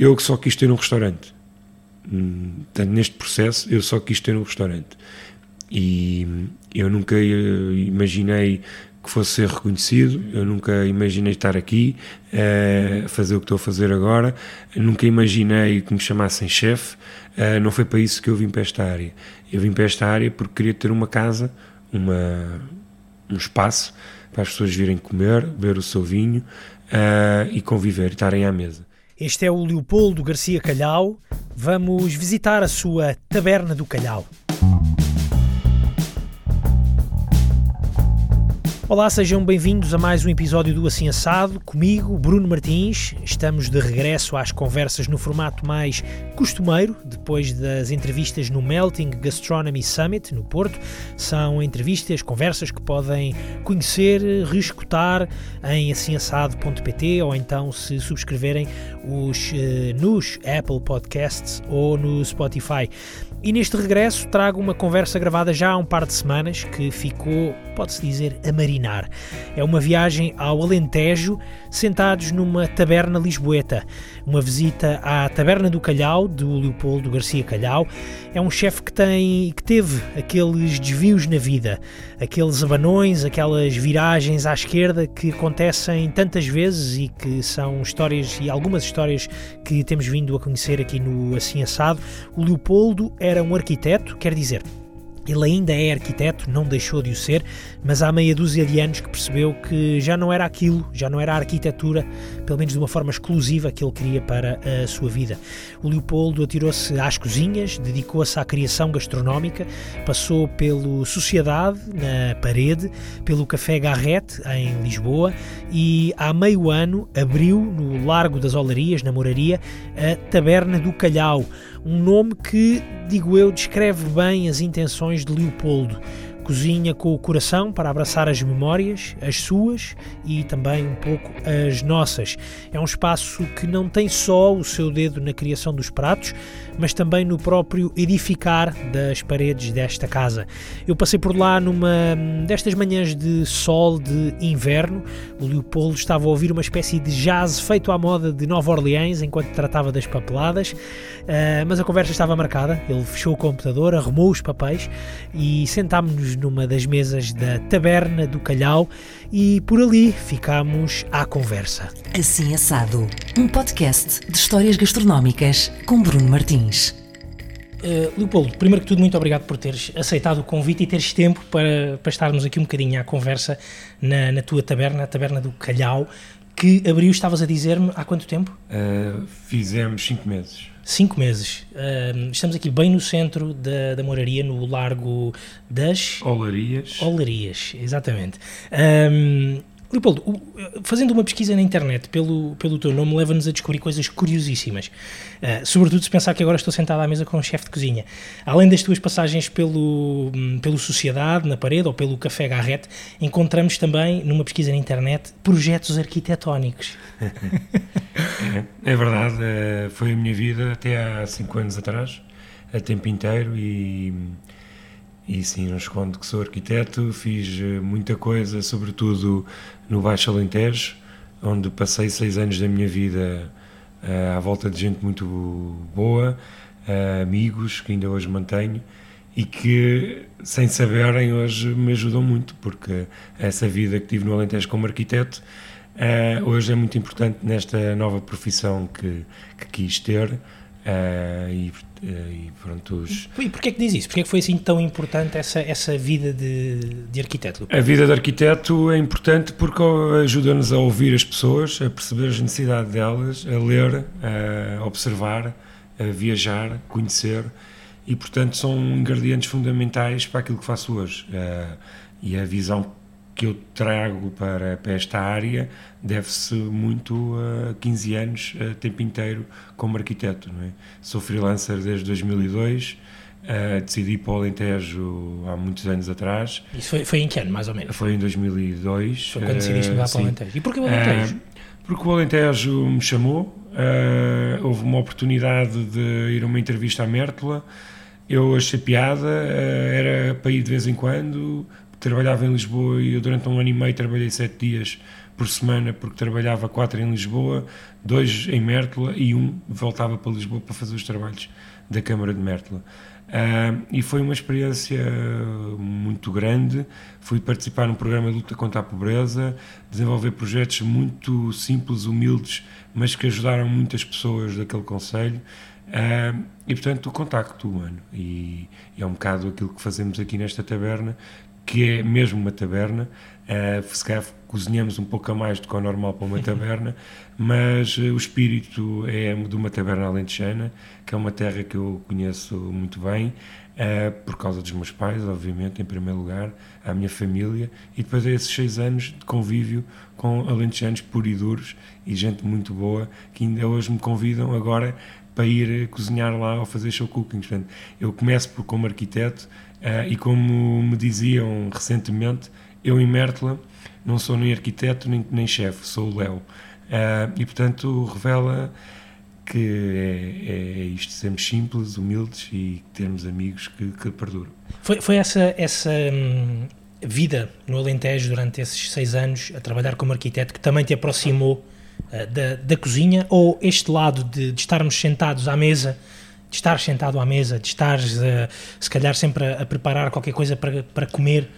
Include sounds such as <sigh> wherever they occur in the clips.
eu só quis ter um restaurante. Hum, portanto, neste processo, eu só quis ter um restaurante. E eu nunca eh, imaginei que fosse ser reconhecido, eu nunca imaginei estar aqui a uh, fazer o que estou a fazer agora, nunca imaginei que me chamassem chefe, uh, não foi para isso que eu vim para esta área. Eu vim para esta área porque queria ter uma casa, uma, um espaço para as pessoas virem comer, beber o seu vinho uh, e conviver, estarem à mesa. Este é o Leopoldo Garcia Calhau. Vamos visitar a sua Taberna do Calhau. Olá, sejam bem-vindos a mais um episódio do Assim Assado. Comigo, Bruno Martins. Estamos de regresso às conversas no formato mais costumeiro, depois das entrevistas no Melting Gastronomy Summit, no Porto. São entrevistas, conversas que podem conhecer, reescutar em assimassado.pt ou então se subscreverem os, uh, nos Apple Podcasts ou no Spotify. E neste regresso trago uma conversa gravada já há um par de semanas que ficou, pode-se dizer, a marinar. É uma viagem ao Alentejo, sentados numa taberna lisboeta. Uma visita à Taberna do Calhau, do Leopoldo Garcia Calhau. É um chefe que tem que teve aqueles desvios na vida, aqueles abanões, aquelas viragens à esquerda que acontecem tantas vezes e que são histórias e algumas histórias que temos vindo a conhecer aqui no Assim Assado. O Leopoldo era um arquiteto, quer dizer, ele ainda é arquiteto, não deixou de o ser, mas há meia dúzia de anos que percebeu que já não era aquilo, já não era a arquitetura, pelo menos de uma forma exclusiva, que ele queria para a sua vida. O Leopoldo atirou-se às cozinhas, dedicou-se à criação gastronómica, passou pelo Sociedade, na Parede, pelo Café Garrete, em Lisboa, e há meio ano abriu, no Largo das Olarias, na Moraria, a Taberna do Calhau, um nome que, digo eu, descreve bem as intenções de Leopoldo cozinha com o coração para abraçar as memórias, as suas e também um pouco as nossas. É um espaço que não tem só o seu dedo na criação dos pratos, mas também no próprio edificar das paredes desta casa. Eu passei por lá numa destas manhãs de sol de inverno. O Leopoldo estava a ouvir uma espécie de jazz feito à moda de Nova Orleans enquanto tratava das papeladas, uh, mas a conversa estava marcada. Ele fechou o computador, arrumou os papéis e sentámos-nos numa das mesas da Taberna do Calhau e por ali ficámos à conversa. Assim Assado, um podcast de histórias gastronómicas com Bruno Martins. Uh, Leopoldo, primeiro que tudo, muito obrigado por teres aceitado o convite e teres tempo para, para estarmos aqui um bocadinho à conversa na, na tua taberna, a Taberna do Calhau, que abriu, estavas a dizer-me, há quanto tempo? Uh, fizemos cinco meses cinco meses. Estamos aqui bem no centro da, da moraria, no Largo das... Olarias. Olarias, exatamente. Um, Leopoldo, fazendo uma pesquisa na internet pelo, pelo teu nome leva-nos a descobrir coisas curiosíssimas. Uh, sobretudo se pensar que agora estou sentado à mesa com um chefe de cozinha. Além das tuas passagens pelo, pelo Sociedade, na parede, ou pelo Café Garrete, encontramos também, numa pesquisa na internet, projetos arquitetónicos. é, é, verdade, eh, foi a minha vida até há cinco anos atrás, a tempo inteiro, e e sim, não escondo que sou arquiteto, fiz eh, muita coisa, sobretudo no Baixo Alentejo, onde passei seis anos da minha vida uh, à volta de gente muito boa, uh, amigos que ainda hoje mantenho e que, sem saberem, hoje me ajudam muito, porque essa vida que tive no Alentejo como arquiteto uh, hoje é muito importante nesta nova profissão que, que quis ter e, e, pronto, os... E porquê que diz isso? Porquê que foi assim tão importante essa, essa vida de, de arquiteto? A vida de arquiteto é importante porque ajuda-nos a ouvir as pessoas, a perceber as necessidades delas, a ler, a observar, a viajar, conhecer e, portanto, são ingredientes fundamentais para aquilo que faço hoje. Uh, e a visão que eu trago para, para esta área deve-se muito a 15 anos, a tempo inteiro, como arquiteto. É? Sou freelancer desde 2002, uh, decidi para o Alentejo há muitos anos atrás. Isso foi, foi em que ano, mais ou menos? Foi em 2002. Foi quando decidiste mudar uh, para o Alentejo. E porquê o Alentejo? Uh, porque o Alentejo me chamou, houve uma oportunidade de ir a uma entrevista à Mértola, eu achei piada, era para ir de vez em quando, trabalhava em Lisboa e eu durante um ano e meio trabalhei sete dias por semana porque trabalhava quatro em Lisboa, dois em Mértola e um voltava para Lisboa para fazer os trabalhos da Câmara de Mértola. Uh, e foi uma experiência muito grande. Fui participar num programa de luta contra a pobreza, desenvolver projetos muito simples, humildes, mas que ajudaram muitas pessoas daquele Conselho. Uh, e portanto, o contacto humano. E, e, é um bocado aquilo que fazemos aqui nesta taberna, que é mesmo uma taberna. Uh, se calhar cozinhamos um pouco a mais do que o normal para uma <laughs> taberna, mas uh, o espírito é de uma taberna alentejana, que é uma terra que eu conheço muito bem, uh, por causa dos meus pais, obviamente, em primeiro lugar, a minha família, e depois é esses seis anos de convívio com alentejanos puros e duros e gente muito boa, que ainda hoje me convidam agora para ir cozinhar lá ou fazer show cooking. Portanto, eu começo por, como arquiteto uh, e como me diziam recentemente, eu em Mértola não sou nem arquiteto nem, nem chefe, sou o Léo. Uh, e portanto revela que é, é, é, isto, sermos simples, humildes e termos amigos que, que perduram. Foi, foi essa, essa hum, vida no Alentejo durante esses seis anos a trabalhar como arquiteto que também te aproximou uh, da, da cozinha ou este lado de, de, estarmos sentados à mesa, de estar sentado à mesa, de estar uh, se calhar sempre a, a preparar qualquer coisa para, para comer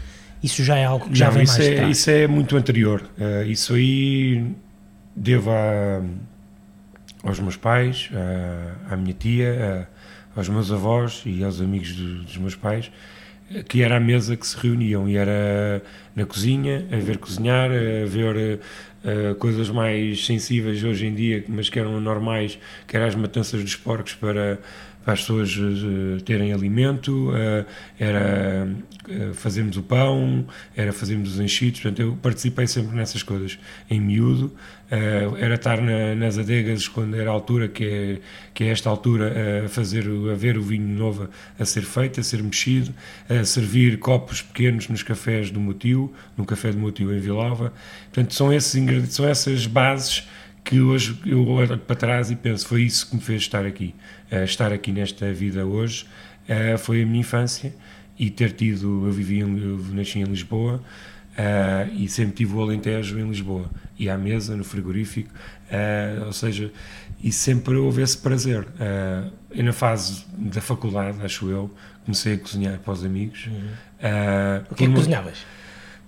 isso já é algo que já Não, vem isso mais é, Isso é muito anterior. Uh, isso aí devo a, aos meus pais, a, à minha tia, aos meus avós e aos amigos do, dos meus pais, que era a mesa que se reuniam e era na cozinha, a ver cozinhar, a ver uh, coisas mais sensíveis hoje em dia, mas que eram normais, que eram as matanças dos porcos para para as pessoas uh, terem alimento, uh, era uh, fazermos o pão, era fazermos os enchidos, portanto eu participei sempre nessas coisas em miúdo, era estar na, nas adegas quando era a altura que é, que é esta altura a fazer, a ver o vinho novo a ser feito, a ser mexido, a servir copos pequenos nos cafés do Motil, no café do Motil em Vilava, portanto são, esses, são essas bases que hoje eu olho para trás e penso, foi isso que me fez estar aqui. Uh, estar aqui nesta vida hoje uh, foi a minha infância e ter tido, eu vivi, em, eu nasci em Lisboa uh, e sempre tive o Alentejo em Lisboa e à mesa, no frigorífico, ou seja, e sempre houve esse prazer. e na fase da faculdade, acho eu, comecei a cozinhar para os amigos. Uhum. o que é que cozinhavas?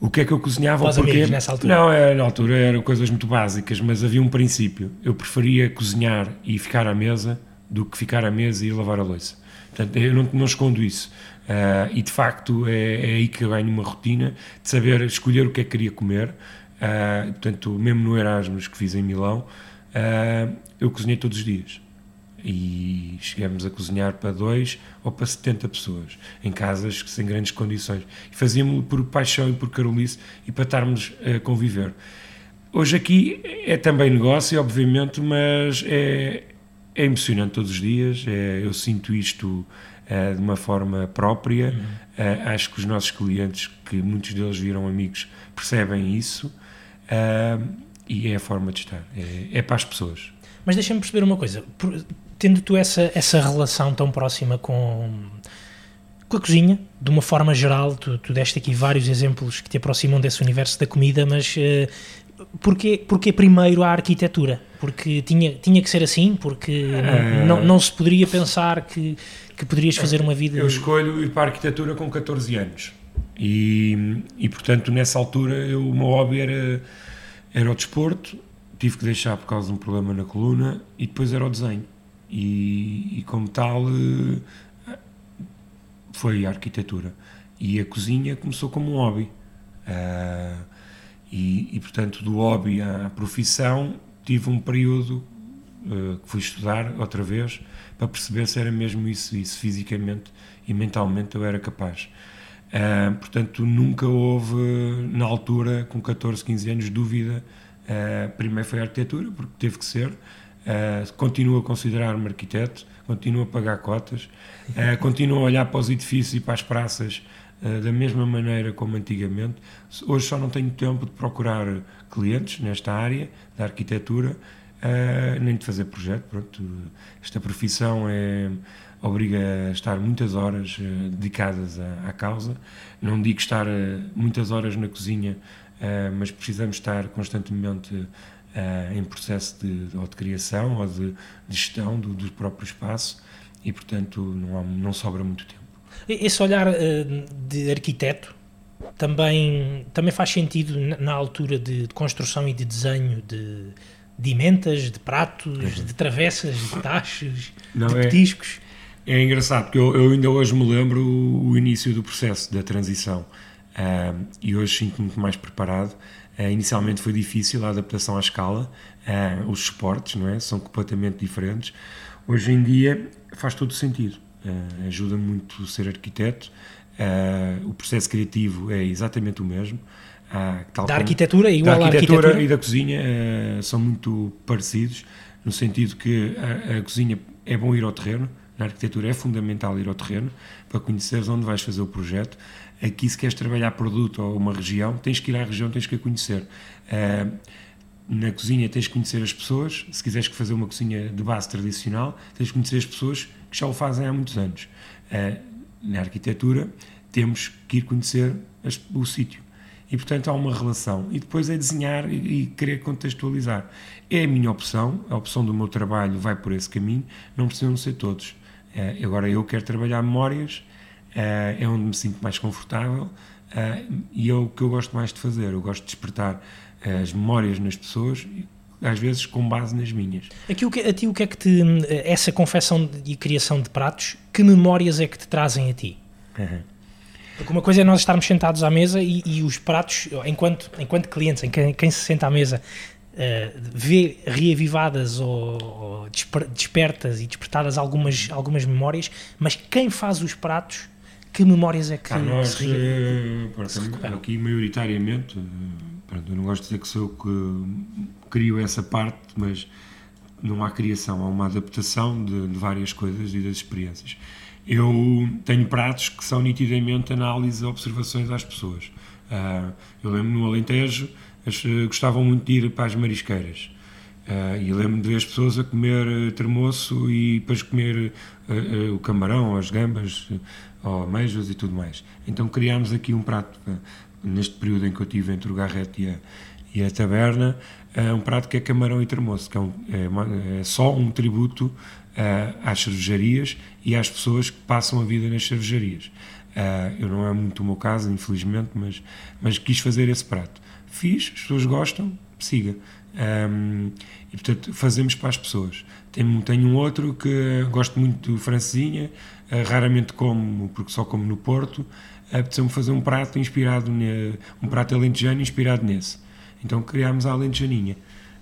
O que é que eu cozinhava? Porque... nessa altura? Não, é, na altura eram coisas muito básicas, mas havia um princípio. Eu preferia cozinhar e ficar à mesa do que ficar à mesa e lavar a louça. Portanto, eu não, não escondo isso. Uh, e de facto é, é, aí que eu ganho uma rotina de saber escolher o que é que queria comer. Uh, portanto, mesmo no Erasmus que fiz em Milão, uh, eu cozinhei todos os dias e chegamos a cozinhar para dois ou para 70 pessoas, em casas sem grandes condições. E fazíamos por paixão e por carolice e para estarmos a conviver. Hoje aqui é também negócio, obviamente, mas é, é emocionante todos os dias. É, eu sinto isto é, de uma forma própria. Uhum. É, acho que os nossos clientes, que muitos deles viram amigos, percebem isso. É, e é a forma de estar. É, é para as pessoas. Mas deixa-me perceber uma coisa. Tendo tu essa, essa relação tão próxima com, com a cozinha, de uma forma geral, tu, tu deste aqui vários exemplos que te aproximam desse universo da comida, mas uh, porquê, porquê primeiro a arquitetura? Porque tinha, tinha que ser assim? Porque uh, não, não se poderia pensar que, que poderias fazer uma vida... Eu escolho ir para a arquitetura com 14 anos. E, e portanto, nessa altura, eu, o meu hobby era, era o desporto, tive que deixar por causa de um problema na coluna e depois era o desenho. E, e como tal, eh, foi a arquitetura. E a cozinha começou como um hobby. Uh, e, e, portanto, do hobby à profissão, tive um período uh, que fui estudar outra vez para perceber se era mesmo isso, isso fisicamente e mentalmente eu era capaz. Uh, portanto, nunca houve, na altura, com 14, 15 anos, dúvida primeiro foi a arquitetura, porque teve que ser. Uh, continuo a considerar-me arquiteto, continuo a pagar cotas, uh, continuo a olhar para os edifícios e para as praças uh, da mesma maneira como antigamente. Hoje só não tenho tempo de procurar clientes nesta área da arquitetura, nem de fazer projeto. Pronto, esta profissão é, obriga a estar muitas horas dedicadas à, à, causa. Não digo estar muitas horas na cozinha, mas precisamos estar constantemente em processo de, ou de criação ou de, de gestão do, do, próprio espaço e, portanto, não, há, não sobra muito tempo. Esse olhar de arquiteto também, também faz sentido na altura de, de construção e de desenho de, de de pratos, uhum. de travessas, de tachos, Não, de é, petiscos. É engraçado, porque eu, eu, ainda hoje me lembro o, o início do processo da transição uh, e hoje sinto-me muito mais preparado. Uh, inicialmente foi difícil a adaptação à escala, uh, os suportes não é? são completamente diferentes. Hoje em dia faz todo sentido, ajuda muito ser arquiteto, Uh, o processo criativo é exatamente o mesmo. Uh, da arquitetura igual da arquitetura, arquitetura e da cozinha uh, são muito parecidos, no sentido que a, a, cozinha é bom ir ao terreno, na arquitetura é fundamental ir ao terreno para conheceres onde vais fazer o projeto. Aqui, se queres trabalhar produto ou uma região, tens que ir à região, tens que a conhecer. Uh, na cozinha tens que conhecer as pessoas, se quiseres fazer uma cozinha de base tradicional, tens que conhecer as pessoas que já o fazem há muitos anos. Uh, na arquitetura, temos que ir conhecer as, o sítio. E, portanto, há uma relação. E depois é desenhar e, e, querer contextualizar. É a minha opção, a opção do meu trabalho vai por esse caminho, não precisam ser todos. É, agora, eu quero trabalhar memórias, é, é onde me sinto mais confortável é, e é o que eu gosto mais de fazer. Eu gosto de despertar as memórias nas pessoas, às vezes com base nas minhas. Aqui, a ti, o que é que te. Essa confecção e criação de pratos, que memórias é que te trazem a ti? Uhum. Porque uma coisa é nós estarmos sentados à mesa e, e os pratos, enquanto, enquanto clientes, em quem, quem se senta à mesa, uh, vê reavivadas ou, ou desper, despertas e despertadas algumas, algumas memórias, mas quem faz os pratos, que memórias é que ah, nós, se, uh, se Aqui, maioritariamente, uh, eu não gosto de dizer que sou eu que crio essa parte, mas não há criação, há uma adaptação de, de várias coisas e das experiências. Eu tenho pratos que são nitidamente análise, observações às pessoas. Uh, eu lembro no Alentejo, as, uh, gostavam muito de ir para as marisqueiras. Uh, e lembro de ver as pessoas a comer uh, termoço e depois comer uh, o camarão, as gambas, ou ameijas e tudo mais. Então criámos aqui um prato, neste período em que eu tive entre o Garrete e a, e a taberna, um prato que é camarão e termoço, que é, um, é, uma, é só um tributo uh, às cervejarias e às pessoas que passam a vida nas cervejarias. Uh, eu não é muito o meu caso, infelizmente, mas, mas quis fazer esse prato. Fiz, as pessoas gostam, siga. Um, e portanto fazemos para as pessoas. Tenho, tenho um outro que gosto muito do francesinha, uh, raramente como, porque só como no Porto. Apeteceu-me fazer um prato inspirado, ne, um prato alentejano inspirado nesse. Então criámos a alentejaninha.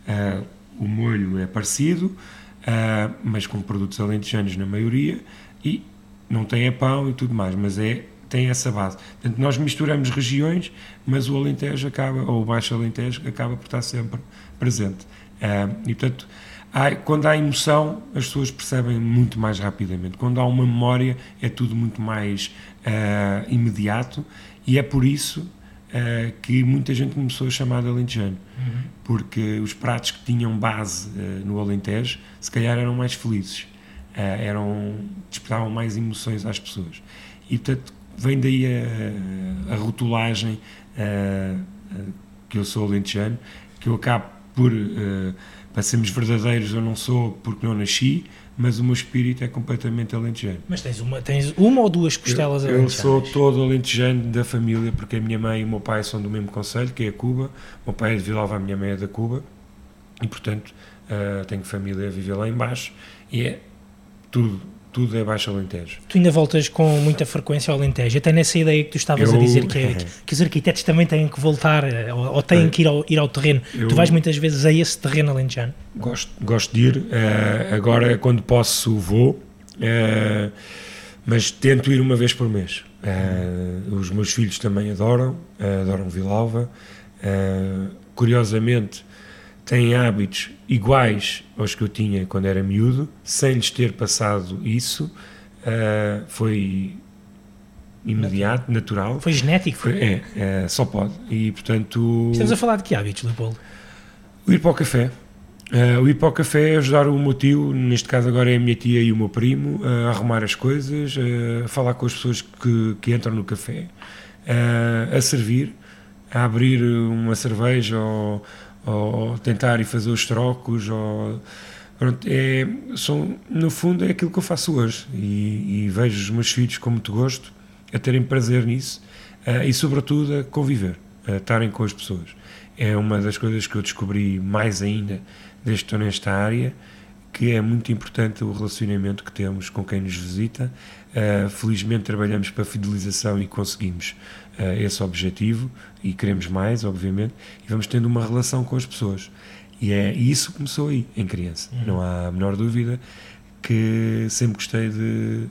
Uh, o molho é parecido, uh, mas com produtos alentejanos na maioria, e não tem é pão e tudo mais, mas é tem essa base. Portanto, nós misturamos regiões, mas o Alentejo acaba, ou o Baixo Alentejo, acaba por estar sempre presente. Uh, e, portanto, há, quando há emoção, as pessoas percebem muito mais rapidamente. Quando há uma memória, é tudo muito mais uh, imediato, e é por isso uh, que muita gente começou a chamar de alentejano. Uhum. Porque os pratos que tinham base no Alentejo, se calhar eram mais felizes. eram, despertavam mais emoções às pessoas. E, portanto, vem daí a, a rotulagem que eu sou alentejano, que eu acabo por, para sermos verdadeiros, eu não sou porque não nasci, mas o meu espírito é completamente alentejano. Mas tens uma, tens uma ou duas costelas eu, eu sou todo alentejano da família, porque a minha mãe e o meu pai são do mesmo conselho, que é a Cuba. O meu pai é de Vila a minha mãe é da Cuba. E, portanto, uh, tenho família a viver lá embaixo. E é tudo, tudo é Baixo Alentejo. Tu ainda voltas com muita frequência ao Alentejo, até nessa ideia que tu estavas eu, a dizer, que, é, <laughs> que, os arquitetos também têm que voltar ou, ou têm que ir ao, ir ao terreno. Eu, tu vais muitas vezes a esse terreno alentejano? Gosto, gosto de ir, uh, agora quando posso vou, uh, mas tento ir uma vez por mês. Uh, os meus filhos também adoram, adoram Vilalva. curiosamente, têm hábitos iguais aos que eu tinha quando era miúdo, sem lhes ter passado isso. Uh, foi imediato, natural. Foi genético? Foi, é, é, só pode. E portanto. Estamos a falar de que hábitos, Leopoldo? O ir para o café. Uh, o ir para o café é ajudar o meu tio, neste caso agora é a minha tia e o meu primo, uh, a arrumar as coisas, uh, a falar com as pessoas que, que entram no café, a servir, a abrir uma cerveja ou, ou tentar e fazer os trocos. Ou, pronto, é, são, no fundo é aquilo que eu faço hoje e, e vejo os meus filhos com muito gosto a terem prazer nisso e, sobretudo, a conviver, a estarem com as pessoas. É uma das coisas que eu descobri mais ainda desde que estou nesta área, que é muito importante o relacionamento que temos com quem nos visita. Uh, felizmente trabalhamos para a fidelização e conseguimos uh, esse objetivo e queremos mais, obviamente, e vamos tendo uma relação com as pessoas. E é e isso começou aí, em criança. Uhum. Não há a menor dúvida que sempre gostei de.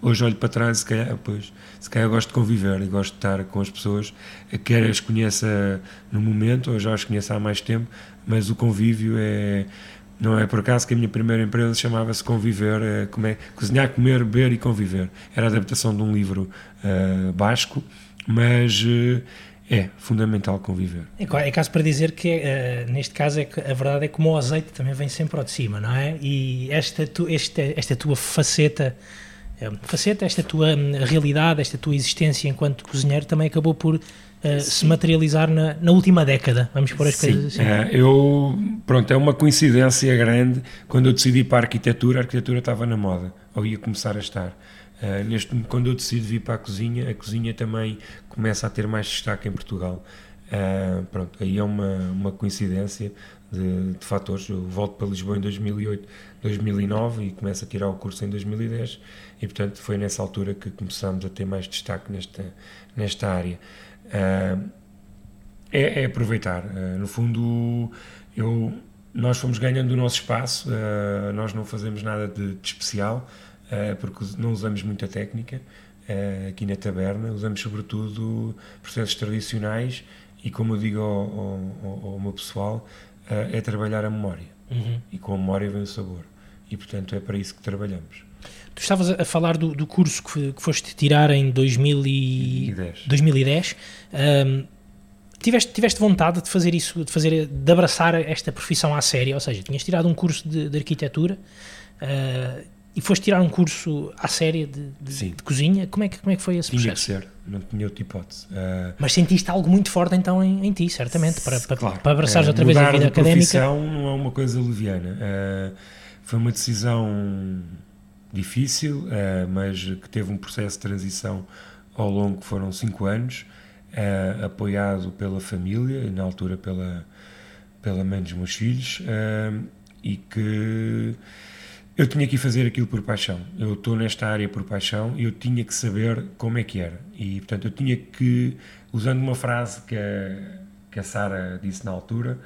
Hoje olho para trás se calhar, pois, se calhar gosto de conviver e gosto de estar com as pessoas, quer as conheça no momento ou já as conheça há mais tempo, mas o convívio é. Não é por acaso que a minha primeira empresa chamava-se Conviver, é, comer, cozinhar, comer, beber e conviver. Era a adaptação de um livro uh, basco, mas uh, é fundamental conviver. É, é caso para dizer que, uh, neste caso, é que a verdade é que o azeite também vem sempre ao de cima, não é? E esta, tu, esta, esta tua faceta, faceta, esta tua hum, realidade, esta tua existência enquanto cozinheiro também acabou por uh, se materializar na, na, última década, vamos pôr as Sim. coisas assim. É, eu, pronto, é uma coincidência grande, quando eu decidi para a arquitetura, a arquitetura estava na moda, ou ia começar a estar. Uh, neste, quando eu decido vir para a cozinha, a cozinha também começa a ter mais destaque em Portugal. Uh, pronto, aí é uma, uma coincidência de, de, fatores. Eu volto para Lisboa em 2008, 2009 e começo a tirar o curso em 2010 e, portanto, foi nessa altura que começamos a ter mais destaque nesta, nesta área. Uh, é, é, aproveitar. Uh, no fundo, eu, nós fomos ganhando o nosso espaço, nós não fazemos nada de, de especial, porque não usamos muita técnica aqui na taberna, usamos sobretudo processos tradicionais e, como eu digo ao, ao, ao meu pessoal, é trabalhar a memória. Uhum. E com a memória vem o sabor. E, portanto, é para isso que trabalhamos. Tu estavas a falar do, do curso que, que, foste tirar em 2010. 2010. Um, tiveste, tiveste vontade de fazer isso, de fazer, de abraçar esta profissão à séria, ou seja, tinhas tirado um curso de, de arquitetura uh, e foste tirar um curso à séria de, de, de, cozinha. Como é que como é que foi esse tinha processo? Tinha que ser, não tinha outra hipótese. Uh, Mas sentiste algo muito forte então em, em ti, certamente, para, para, claro, para abraçares uh, outra vez a vida académica. não é uma coisa leviana. Uh, foi uma decisão difícil, uh, mas que teve um processo de transição ao longo que foram cinco anos, uh, apoiado pela família, na altura pela, pela mãe dos meus filhos, uh, e que eu tinha que fazer aquilo por paixão. Eu estou nesta área por paixão e eu tinha que saber como é que era. E, portanto, eu tinha que, usando uma frase que a, que a Sara disse na altura,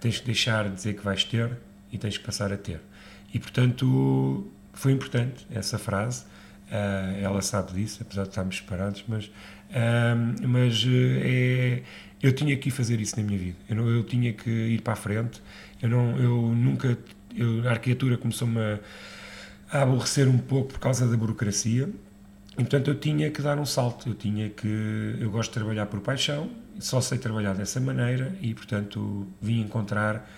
tens que deixar de dizer que vais ter e tens que passar a ter. E, portanto, foi importante essa frase. Uh, ela sabe disso, apesar de estarmos separados, mas, uh, mas uh, é, eu tinha que fazer isso na minha vida. Eu, não, eu tinha que ir para a frente. Eu, não, eu nunca. Eu, a arquitetura começou-me a, a aborrecer um pouco por causa da burocracia. E, portanto, eu tinha que dar um salto. Eu tinha que. Eu gosto de trabalhar por paixão, só sei trabalhar dessa maneira e, portanto, vim encontrar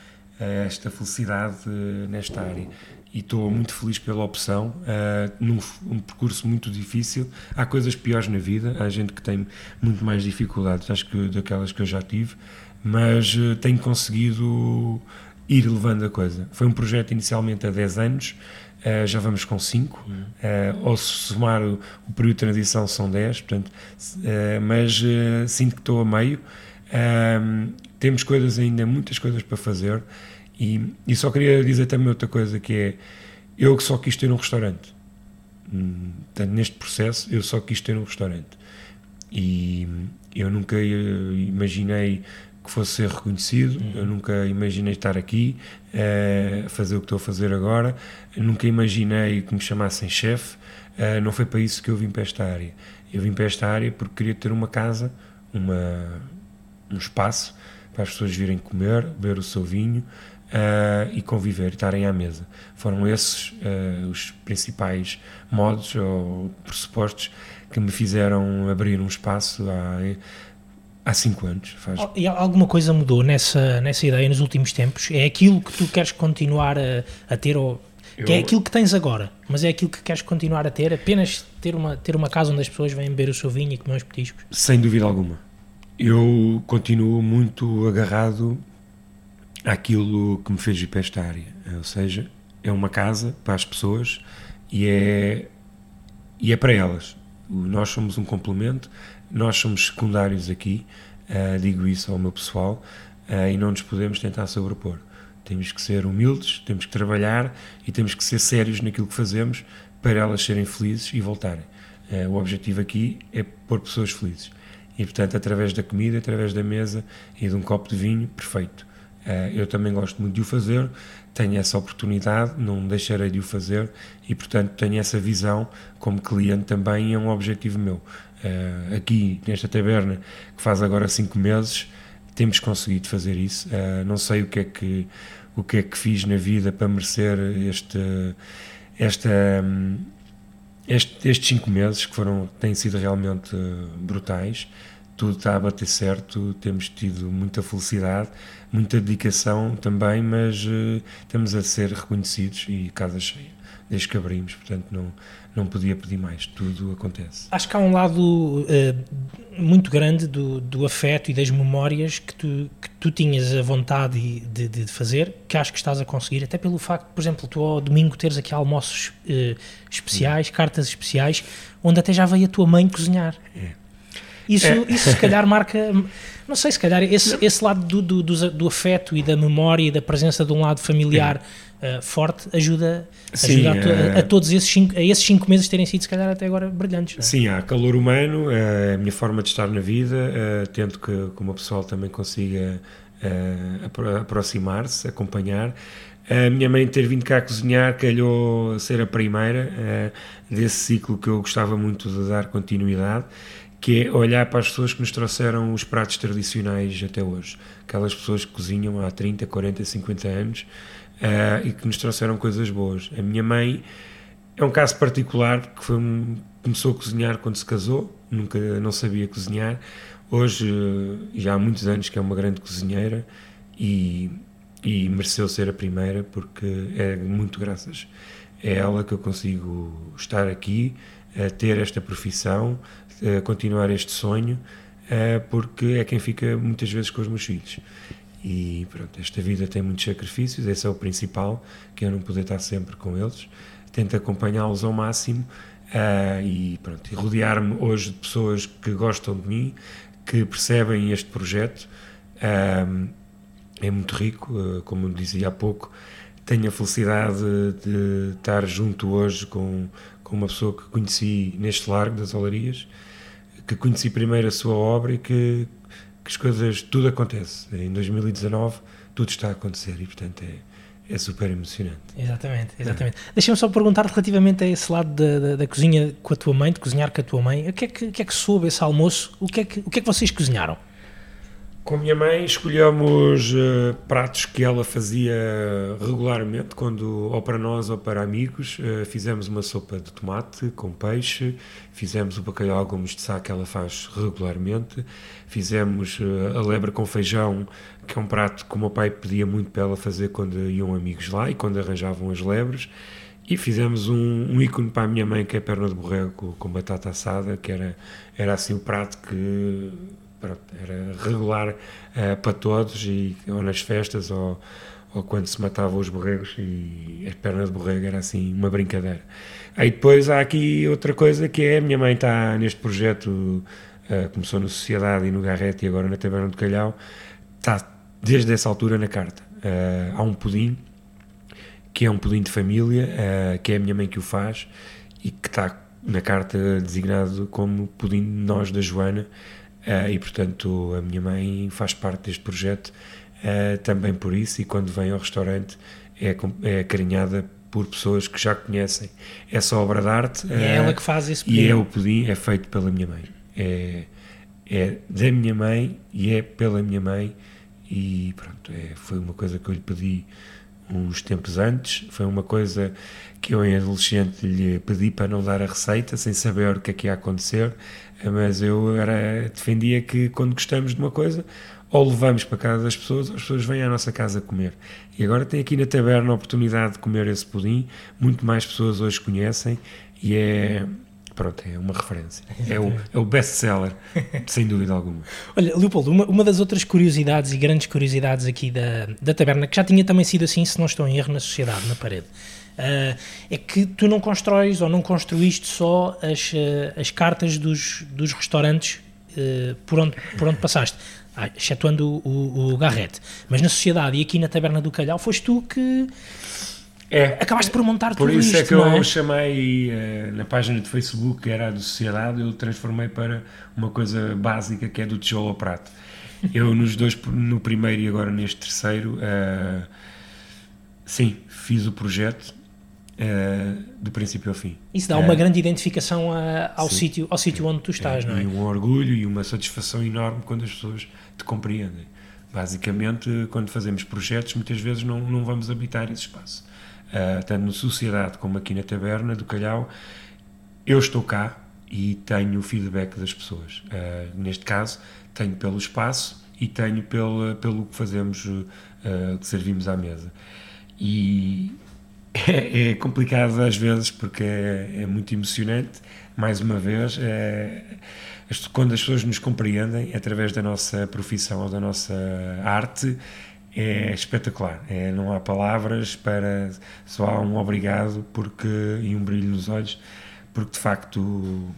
esta felicidade nesta área e estou muito feliz pela opção. Uh, num um percurso muito difícil, há coisas piores na vida, há gente que tem muito mais dificuldades, acho que daquelas que eu já tive, mas uh, tenho conseguido ir levando a coisa. Foi um projeto inicialmente há 10 anos, uh, já vamos com 5, uh, ou se somar o, o, período de transição são 10, portanto, mas sinto que estou a meio. temos coisas ainda, muitas coisas para fazer e, e só queria dizer também outra coisa que é eu que só quis ter um restaurante. Hum, portanto, neste processo eu só quis ter um restaurante. E eu nunca imaginei que fosse ser reconhecido, uhum. eu nunca imaginei estar aqui uh, fazer o que estou a fazer agora, eu nunca imaginei que me chamassem chefe, uh, não foi para isso que eu vim para esta área. Eu vim para esta área porque queria ter uma casa, uma, um espaço para as pessoas virem comer, beber o seu vinho, uh, e conviver, estarem à mesa. Foram esses os principais modos ou pressupostos que me fizeram abrir um espaço há, Há cinco anos. Faz... E alguma coisa mudou nessa, nessa ideia nos últimos tempos? É aquilo que tu queres continuar a, a ter ou que é aquilo que tens agora, mas é aquilo que queres continuar a ter, apenas ter uma, ter uma casa onde as pessoas vêm beber o seu vinho e comer os petiscos? Sem dúvida alguma. Eu continuo muito agarrado àquilo que me fez ir para esta área, ou seja, é uma casa para as pessoas e é, e é para elas. Nós somos um complemento, nós somos secundários aqui, uh, digo isso ao meu pessoal, uh, e não nos podemos tentar sobrepor. Temos que ser humildes, temos que trabalhar e temos que ser sérios naquilo que fazemos para elas serem felizes e voltarem. Uh, o objetivo aqui é pôr pessoas felizes. E, portanto, através da comida, através da mesa e de um copo de vinho, perfeito. Eu também gosto muito de o fazer, tenho essa oportunidade, não deixarei de o fazer e, portanto, tenho essa visão como cliente também, é um objetivo meu. Uh, aqui, nesta taberna, que faz agora cinco meses, temos conseguido fazer isso. Uh, não sei o que é que o que é que fiz na vida para merecer este, esta, este, estes cinco meses que foram, têm sido realmente brutais. Tudo está a bater certo, temos tido muita felicidade, muita dedicação também, mas uh, estamos a ser reconhecidos e casa cheia desde que abrimos, portanto não, não podia pedir mais, tudo acontece. Acho que há um lado uh, muito grande do, do afeto e das memórias que tu, que tu tinhas a vontade de, de, fazer, que acho que estás a conseguir, até pelo facto, por exemplo, tu ao domingo teres aqui almoços uh, especiais, cartas especiais, onde até já veio a tua mãe cozinhar. É. Isso, é. isso se calhar marca, não sei, se calhar esse, esse lado do, do, do, do afeto e da memória e da presença de um lado familiar é. uh, forte ajuda, Sim, ajuda a, a, a, eh, todos esses cinco, a esses cinco meses terem sido se calhar até agora brilhantes. É? Sim, há calor humano, é a minha forma de estar na vida, uh, tento que, que o pessoal também consiga uh, aproximar-se, acompanhar. A minha mãe ter vindo cá cozinhar calhou ser a primeira uh, desse ciclo que eu gostava muito de dar continuidade que é olhar para as pessoas que nos trouxeram os pratos tradicionais até hoje. Aquelas pessoas que cozinham há 30, 40, 50 anos uh, e que nos trouxeram coisas boas. A minha mãe é um caso particular porque foi um, começou a cozinhar quando se casou, nunca não sabia cozinhar. Hoje, já há muitos anos que é uma grande cozinheira e, e mereceu ser a primeira porque é muito graças a ela que eu consigo estar aqui, a ter esta profissão, continuar este sonho, uh, porque é quem fica muitas vezes com os meus filhos. E pronto, esta vida tem muitos sacrifícios, esse é o principal, que eu não poder estar sempre com eles. Tento acompanhá-los ao máximo uh, e, pronto, rodear-me hoje de pessoas que gostam de mim, que percebem este projeto. Uh, é muito rico, como dizia há pouco, tenho a felicidade de estar junto hoje com, com uma pessoa que conheci neste largo das Olarias que conheci primeiro a sua obra e que, que as coisas, tudo acontece. Em 2019 tudo está a acontecer e portanto é, é super emocionante. Exatamente, exatamente. É. Deixa-me só perguntar relativamente a esse lado da, da, da, cozinha com a tua mãe, de cozinhar com a tua mãe, o que é que, que, é que soube esse almoço? O que, é que, o que é que vocês cozinharam? Com a minha mãe escolhemos uh, pratos que ela fazia regularmente, quando ou para nós ou para amigos. Uh, fizemos uma sopa de tomate com peixe, fizemos o bacalhau gomes de sá que ela faz regularmente, fizemos uh, a lebre com feijão, que é um prato que o meu pai pedia muito para ela fazer quando iam amigos lá e quando arranjavam as lebres. E fizemos um, um ícone para a minha mãe, que é a perna de borrego com, com batata assada, que era, era assim o prato que pronto, era regular uh, para todos, e, ou nas festas, ou, ou quando se matavam os borregos, e as pernas de borrego era assim uma brincadeira. Aí depois há aqui outra coisa que é: a minha mãe está neste projeto, uh, começou na Sociedade e no Garrete, e agora na Taberna do Calhau, está desde essa altura na carta. Uh, há um pudim, que é um pudim de família, que é a minha mãe que o faz, e que está na carta designado como pudim de nós da Joana, Uh, e portanto a minha mãe faz parte deste projeto uh, também por isso e quando vem ao restaurante é, é acarinhada por pessoas que já conhecem. Essa obra de arte e é ela que faz pudim e é o pudim é feito pela minha mãe. É, é da minha mãe e é pela minha mãe. E pronto é, foi uma coisa que eu lhe pedi uns tempos antes. Foi uma coisa que eu, em adolescente, lhe pedi para não dar a receita, sem saber o que é que ia acontecer, mas eu era, defendia que quando gostamos de uma coisa, ou levamos para casa das pessoas, ou as pessoas vêm à nossa casa comer. E agora tem aqui na taberna a oportunidade de comer esse pudim, muito mais pessoas hoje conhecem, e é, pronto, é uma referência. É o, é o best-seller, sem dúvida alguma. <laughs> Olha, Leopoldo, uma, uma, das outras curiosidades e grandes curiosidades aqui da, da taberna, que já tinha também sido assim, se não estou em erro, na sociedade, na parede, uh, é que tu não constróis ou não construíste só as, uh, as cartas dos, dos restaurantes uh, por, onde, por onde passaste. Ah, excetuando o, o, o Garrett. Mas na sociedade e aqui na Taberna do Calhau foste tu que é, acabaste por montar por tudo isso isto, é que eu é? chamei na página de Facebook que era a do Sociedade, eu transformei para uma coisa básica que é do tijolo ao prato. Eu nos dois, no primeiro e agora neste terceiro, sim, fiz o projeto uh, do princípio ao fim. Isso dá uma grande identificação a, ao sítio ao sítio onde tu estás, é, não é? E um orgulho e uma satisfação enorme quando as pessoas te compreendem. Basicamente, quando fazemos projetos, muitas vezes não, não vamos habitar esse espaço uh, tanto na sociedade como aqui na taberna do Calhau, eu estou cá e tenho o feedback das pessoas. Uh, neste caso, tenho pelo espaço e tenho pelo, pelo que fazemos, uh, que servimos à mesa. E é, é, complicado às vezes porque é, é muito emocionante. Mais uma vez, é, quando as pessoas nos compreendem através da nossa profissão ou da nossa arte, é espetacular. É, não há palavras para só há um obrigado porque e um brilho nos olhos, porque de facto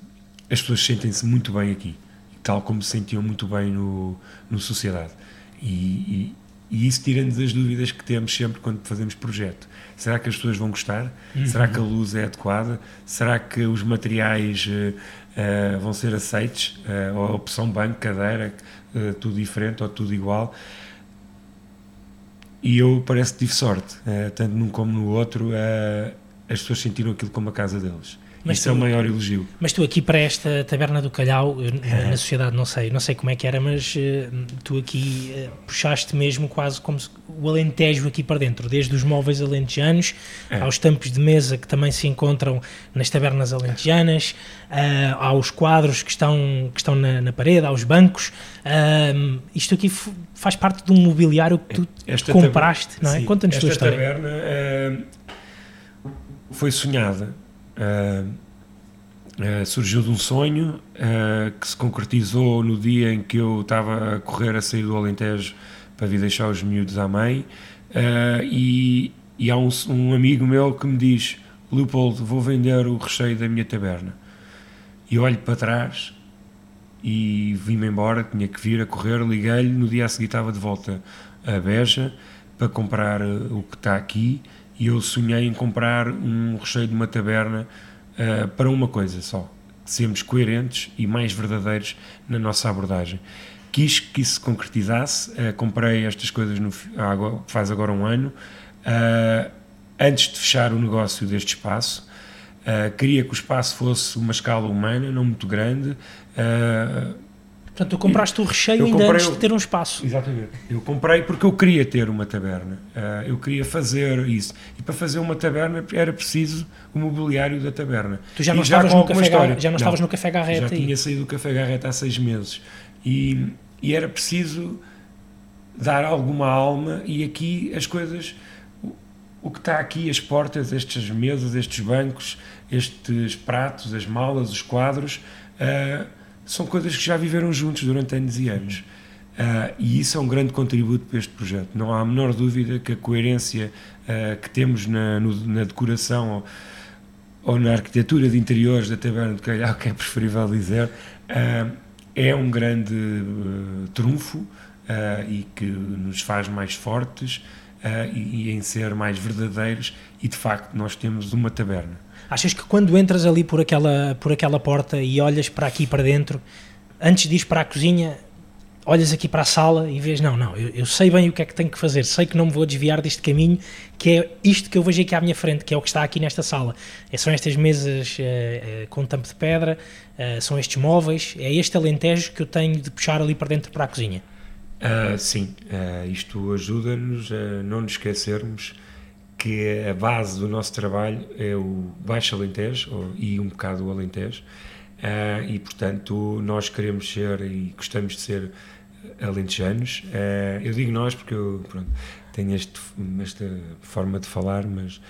as pessoas sentem-se muito bem aqui, tal como se sentiam muito bem no, no sociedade. E, e isso tira-nos as dúvidas que temos sempre quando fazemos projeto. Será que as pessoas vão gostar? Uhum. Será que a luz é adequada? Será que os materiais uh, uh, vão ser aceitos? Uh, ou a opção banco, cadeira, tudo diferente ou tudo igual? E eu parece que tive sorte, uh, tanto num como no outro, uh, as pessoas sentiram aquilo como a casa deles. Mas Isso tu, é o maior elogio. Mas tu aqui para esta taberna do Calhau, é. na sociedade não sei, não sei como é que era, mas uh, tu aqui uh, puxaste mesmo quase como se, o Alentejo aqui para dentro, desde os móveis alentejanos é. aos tampos de mesa que também se encontram nas tabernas alentejanas, uh, aos quadros que estão, que estão na, na parede, aos bancos. isto aqui faz parte de um mobiliário que tu esta compraste, não é? Conta-nos tua história. Esta taberna foi sonhada Uh, uh, surgiu de um sonho uh, que se concretizou no dia em que eu estava a correr a sair do Alentejo para vir deixar os miúdos à mãe. E, e, há um, um, amigo meu que me diz Leopoldo, vou vender o recheio da minha taberna. E olho para trás e vim-me embora, tinha que vir a correr, liguei-lhe, no dia a seguir estava de volta a Beja para comprar o que está aqui e eu sonhei em comprar um recheio de uma taberna uh, para uma coisa só, sermos coerentes e mais verdadeiros na nossa abordagem. Quis que isso se concretizasse, uh, comprei estas coisas no, faz agora um ano, uh, antes de fechar o negócio deste espaço, queria que o espaço fosse uma escala humana, não muito grande, Portanto, tu compraste o recheio ainda antes de ter um espaço. Exatamente. Eu comprei porque eu queria ter uma taberna. Uh, eu queria fazer isso. E para fazer uma taberna era preciso o mobiliário da taberna. Tu já não, estavas, no café, já não, não estavas no Café Garreta? Já tinha saído do Café Garreta há seis meses. E, e era preciso dar alguma alma e aqui as coisas... O, o que está aqui, as portas, estas mesas, estes bancos, estes pratos, as malas, os quadros... Uh, são coisas que já viveram juntos durante anos e anos. Uh, e isso é um grande contributo para este projeto. Não há a menor dúvida que a coerência uh, que temos na, no, na decoração ou, ou, na arquitetura de interiores da Taberna de Calhau, que é preferível dizer, uh, é um grande trunfo e que nos faz mais fortes e, e em ser mais verdadeiros. E de facto, nós temos uma taberna Achas que quando entras ali por aquela, por aquela porta e olhas para aqui para dentro, antes de ir para a cozinha, olhas aqui para a sala e vês, não, não, eu, eu, sei bem o que é que tenho que fazer, sei que não me vou desviar deste caminho, que é isto que eu vejo aqui à minha frente, que é o que está aqui nesta sala. É, são estas mesas é, é, com tampo de pedra, é, são estes móveis, é este alentejo que eu tenho de puxar ali para dentro para a cozinha. Uh, sim, uh, isto ajuda-nos a não nos esquecermos que a base do nosso trabalho é o Baixo Alentejo e um bocado o Alentejo. Uh, e portanto nós queremos ser e gostamos de ser alentejanos. Uh, eu digo nós porque eu pronto, tenho este, esta forma de falar, mas uh,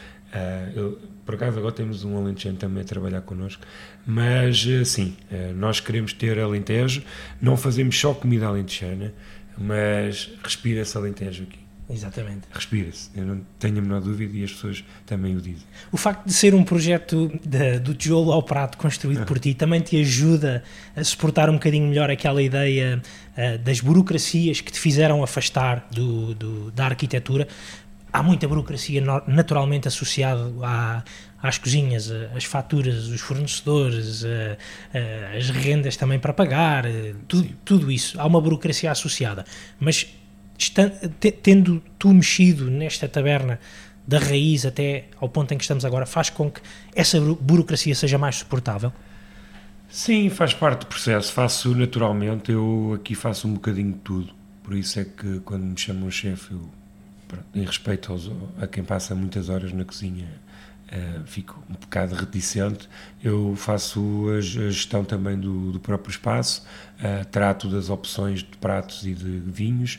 eu, por acaso agora temos um alentejano também a trabalhar connosco. Mas sim, nós queremos ter alentejo, não fazemos só comida alentejana, mas respira-se alentejo aqui. Exatamente. Respira-se, eu não tenho a menor dúvida e as pessoas também o dizem. O facto de ser um projeto de, do tijolo ao prato construído por ti também te ajuda a suportar um bocadinho melhor aquela ideia uh, das burocracias que te fizeram afastar do, do, da arquitetura. Há muita burocracia naturalmente associada à, às cozinhas, as faturas, os fornecedores, as rendas também para pagar, tudo, tudo isso. Há uma burocracia associada. Mas tendo tu mexido nesta taberna da raiz até ao ponto em que estamos agora, faz com que essa burocracia seja mais suportável? Sim, faz parte do processo. Faço naturalmente, eu aqui faço um bocadinho de tudo. Por isso é que quando me chamam um chefe, em respeito aos, a quem passa muitas horas na cozinha, uh, fico um bocado reticente. Eu faço a, gestão também do, do próprio espaço, uh, trato das opções de pratos e de vinhos,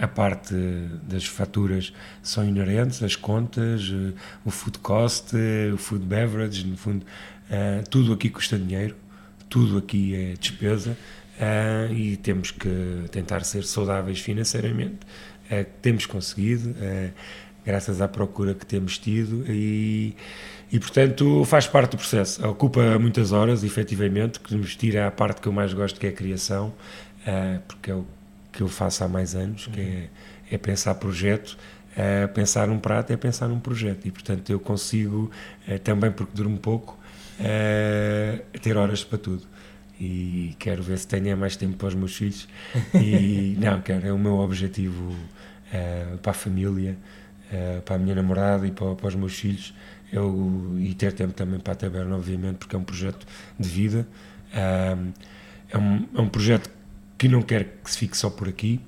a parte das faturas são inerentes, as contas, uh, o food cost, uh, o food beverage, no fundo, tudo aqui custa dinheiro, tudo aqui é despesa e temos que tentar ser saudáveis financeiramente. temos conseguido, graças à procura que temos tido e, e, portanto, faz parte do processo. Ocupa muitas horas, efetivamente, que nos tira a parte que eu mais gosto, que é a criação, porque é o que eu faço há mais anos, que é, é pensar projeto. Uh, pensar num prato é pensar num projeto. E portanto eu consigo uh, também porque durmo pouco uh, ter horas para tudo. E quero ver se tenho mais tempo para os meus filhos. E <laughs> não quero é o meu objetivo para a família para a minha namorada e para, para, os meus filhos. Eu e ter tempo também para a taberna obviamente porque é um projeto de vida. É um, é um projeto que não quer que se fique só por aqui.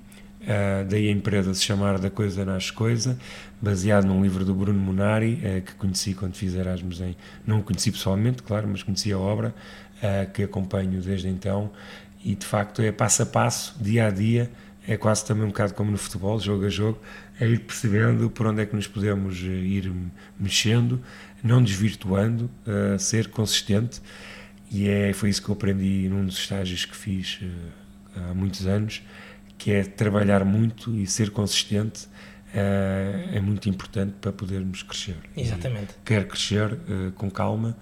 Uh, daí a empresa se chamar Da Coisa Nasce Coisa, baseado num livro do Bruno Munari, uh, que conheci quando fiz Erasmus em. Não o conheci pessoalmente, claro, mas conheci a obra, uh, que acompanho desde então, e de facto é passo a passo, dia a dia, é quase também um bocado como no futebol, jogo a jogo, é ir percebendo por onde é que nos podemos ir mexendo, não desvirtuando, ser consistente, e é, foi isso que eu aprendi num dos estágios que fiz há muitos anos, que é trabalhar muito e ser consistente é, é muito importante para podermos crescer. Exatamente. E quer crescer uh, com calma,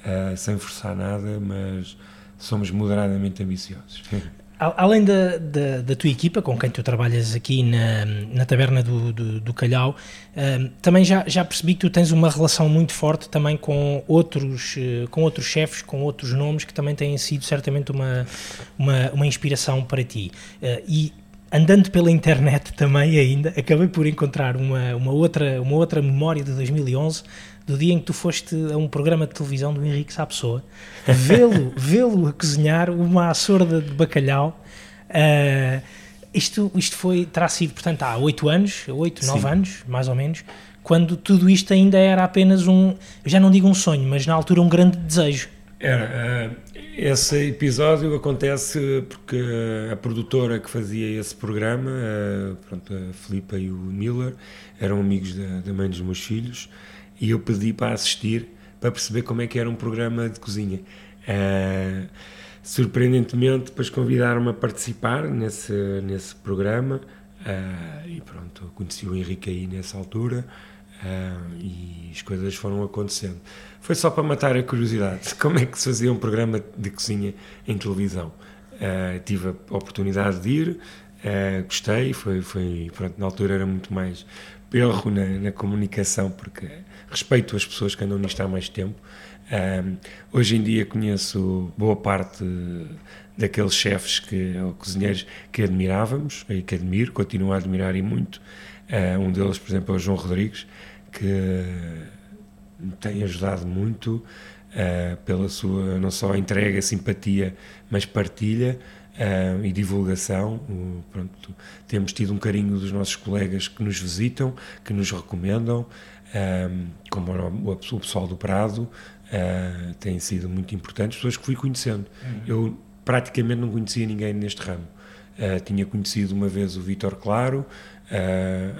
uh, sem forçar nada, mas somos moderadamente ambiciosos. <laughs> Além da, da, da, tua equipa, com quem tu trabalhas aqui na, na taberna do, do, do Calhau, uh, também já, já percebi que tu tens uma relação muito forte também com outros, uh, com outros chefes, com outros nomes que também têm sido certamente uma, uma, uma inspiração para ti. Uh, e andando pela internet também ainda, acabei por encontrar uma, uma, outra, uma outra memória de 2011 do dia em que tu foste a um programa de televisão do Henrique Sapessoa, vê-lo <laughs> vê a cozinhar uma açorda de bacalhau. Uh, isto, isto foi, terá sido, portanto, há oito anos, oito, nove anos, mais ou menos, quando tudo isto ainda era apenas um, eu já não digo um sonho, mas na altura um grande desejo. Era. Uh, esse episódio acontece porque a produtora que fazia esse programa, uh, pronto, a Filipa e o Miller, eram amigos da, da mãe dos meus filhos e eu pedi para assistir para perceber como é que era um programa de cozinha. Surpreendentemente, depois convidaram-me a participar nesse, nesse programa e pronto, conheci o Henrique aí nessa altura e as coisas foram acontecendo. Foi só para matar a curiosidade de <laughs> como é que se fazia um programa de cozinha em televisão. tive a oportunidade de ir, gostei, foi, foi, pronto, na altura era muito mais perro na, na comunicação, porque respeito as pessoas que andam nisto há mais tempo. Um, hoje em dia conheço boa parte daqueles chefes que, ou cozinheiros que admirávamos e que admiro, continuo a admirar e muito. Uh, um deles, por exemplo, é o João Rodrigues, que tem ajudado muito uh, pela sua, não só entrega, simpatia, mas partilha. uh, e divulgação. Uh, pronto, temos tido um carinho dos nossos colegas que nos visitam, que nos recomendam, como o, o, pessoal do Prado, uh, tem sido muito importante, pessoas que fui conhecendo. Uhum. Eu praticamente não conhecia ninguém neste ramo. Tinha conhecido uma vez o Vítor Claro,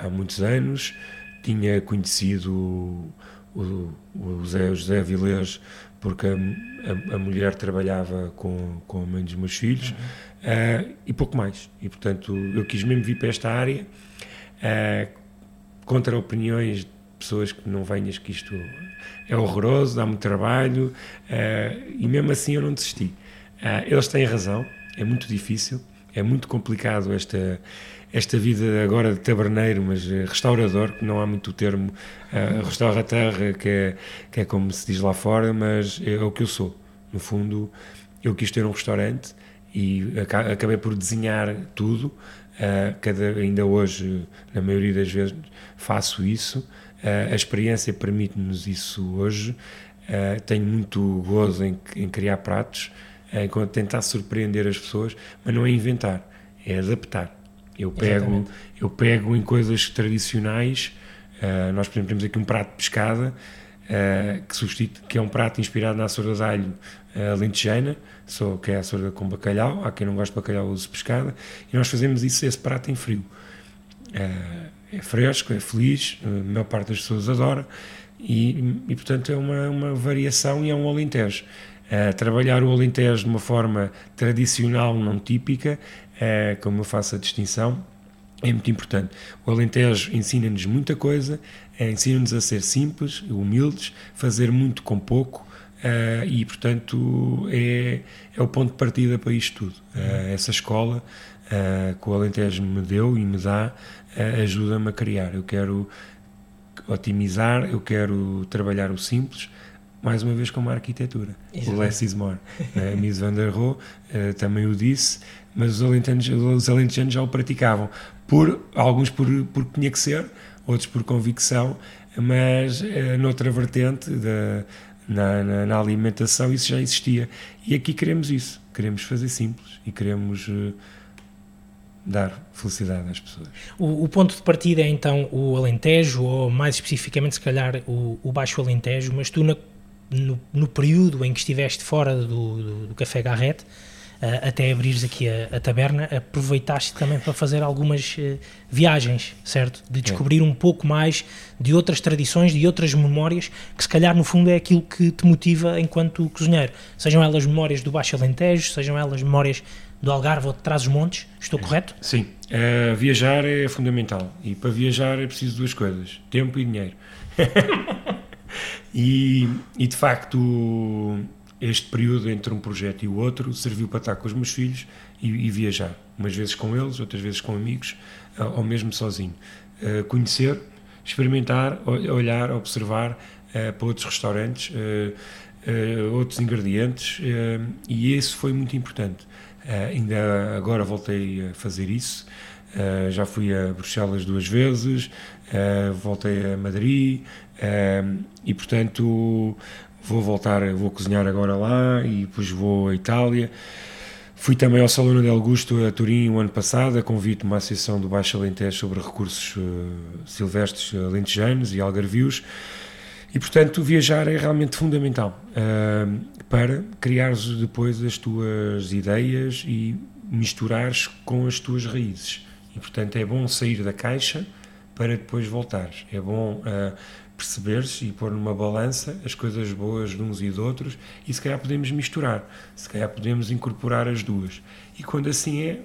há muitos anos, tinha conhecido o, o, o José, Vilés porque a, a, a, mulher trabalhava com, com a mãe dos meus filhos uhum. uh, e pouco mais. E portanto eu quis mesmo vir para esta área uh, contra opiniões de pessoas que não venhas que isto é horroroso, dá muito trabalho uh, e mesmo assim eu não desisti. eles têm razão, é muito difícil, é muito complicado esta esta vida agora de taberneiro, mas eh, restaurador, que não há muito o termo uh, restaura a terra, que é, que é como se diz lá fora, mas é, o que eu sou. No fundo, eu quis ter um restaurante e acabei por desenhar tudo. Uh, cada, ainda hoje, na maioria das vezes, faço isso. Uh, a experiência permite-nos isso hoje. Uh, tenho muito gozo em, em criar pratos, em tentar surpreender as pessoas, mas não é inventar, é adaptar. Eu pego, eu pego em coisas tradicionais. Uh, nós, por exemplo, temos aqui um prato de pescada uh, que, substitui, que é um prato inspirado na açorda de alho uh, lentejana, só que é a açorda com bacalhau. Há quem não gosta de bacalhau, usa pescada. E nós fazemos isso, esse prato em frio. é fresco, é feliz, a maior parte das pessoas adora. E, e portanto, é uma, uma variação e é um alentejo. Uh, trabalhar o Alentejo de uma forma tradicional, não típica, é, como eu faço a distinção, é muito importante. O Alentejo ensina-nos muita coisa, é, ensina-nos a ser simples, humildes, fazer muito com pouco. E portanto é, é o ponto de partida para isto tudo. Essa escola que o Alentejo me deu e me dá ajuda-me a criar. Eu quero otimizar, eu quero trabalhar o simples, mais uma vez como a arquitetura. Exatamente. O Less is more. A Miss Van der Rohe também o disse, mas os alentejanos, os alentejanos já o praticavam. Por, alguns por, por tinha que ser, outros por convicção, mas eh, noutra vertente, da, na, na, na, alimentação, isso já existia. E aqui queremos isso, queremos fazer simples e queremos eh, dar felicidade às pessoas. O, o, ponto de partida é então o Alentejo, ou mais especificamente, se calhar, o, o Baixo Alentejo, mas tu, na, no, no, período em que estiveste fora do, do, do Café Garrett, uh, até abrires aqui a, a, taberna, aproveitaste também para fazer algumas uh, viagens, certo? De descobrir um pouco mais de outras tradições, de outras memórias, que se calhar no fundo é aquilo que te motiva enquanto cozinheiro. Sejam elas memórias do Baixo Alentejo, sejam elas memórias do Algarve ou de Trás-os-Montes, estou correto? Sim, uh, viajar é fundamental e para viajar é preciso duas coisas, tempo e dinheiro. <laughs> e, e de facto este período entre um projeto e o outro serviu para estar com os meus filhos e, e viajar, umas vezes com eles, outras vezes com amigos, ou mesmo sozinho. Uh, conhecer, experimentar, olhar, observar uh, para outros restaurantes, uh, outros ingredientes, e isso foi muito importante. ainda agora voltei a fazer isso. Já fui a Bruxelas duas vezes, voltei a Madrid, e portanto vou voltar, vou cozinhar agora lá e depois vou à Itália. Fui também ao Salão de Augusto, a Turim, o ano passado, a convite de uma associação do Baixo Alentejo sobre recursos uh, silvestres alentejanos e algarvios. E, portanto, viajar é realmente fundamental uh, para criares depois as tuas ideias e misturares com as tuas raízes. E, portanto, é bom sair da caixa para depois voltares. É bom uh, perceberes e pôr numa balança as coisas boas de uns e de outros e se calhar podemos misturar, se calhar podemos incorporar as duas. E quando assim é,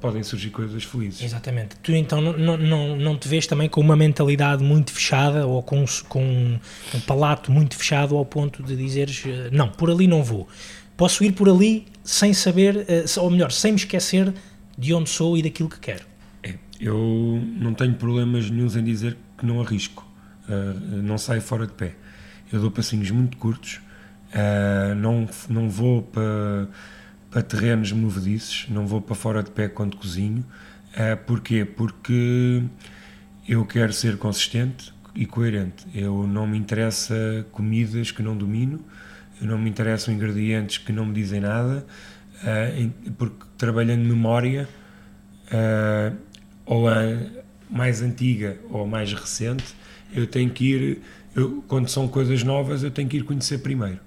podem surgir coisas felizes. Exatamente. Tu então não, não, não te vês também com uma mentalidade muito fechada ou com, com um palato muito fechado ao ponto de dizeres eh, não, por ali não vou. Posso ir por ali sem saber, eh, ou melhor, sem me esquecer de onde sou e daquilo que quero. Eu não tenho problemas nenhums em dizer que não arrisco uh, não saio fora de pé. Eu dou passinhos muito curtos, uh, não, não vou para, para terrenos movediços, não vou para fora de pé quando cozinho. Uh, porquê? Porque eu quero ser consistente e coerente. Eu não me interessa comidas que não domino, não me interessam ingredientes que não me dizem nada. uh, porque trabalhando memória, uh, ou a mais antiga ou a mais recente, eu tenho que ir, eu, quando são coisas novas, eu tenho que ir conhecer primeiro.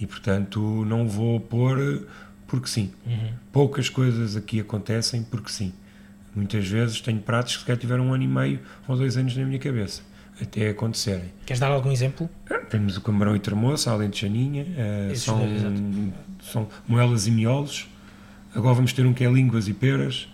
E portanto não vou pôr porque sim. Uhum. Poucas coisas aqui acontecem porque sim. Muitas vezes tenho pratos que sequer tiveram um ano e meio ou dois anos na minha cabeça até acontecerem. Queres dar algum exemplo? Ah, temos o camarão e termoço, além de chaninha, uh, são, são moelas e miolos. Agora vamos ter um que é línguas e peras,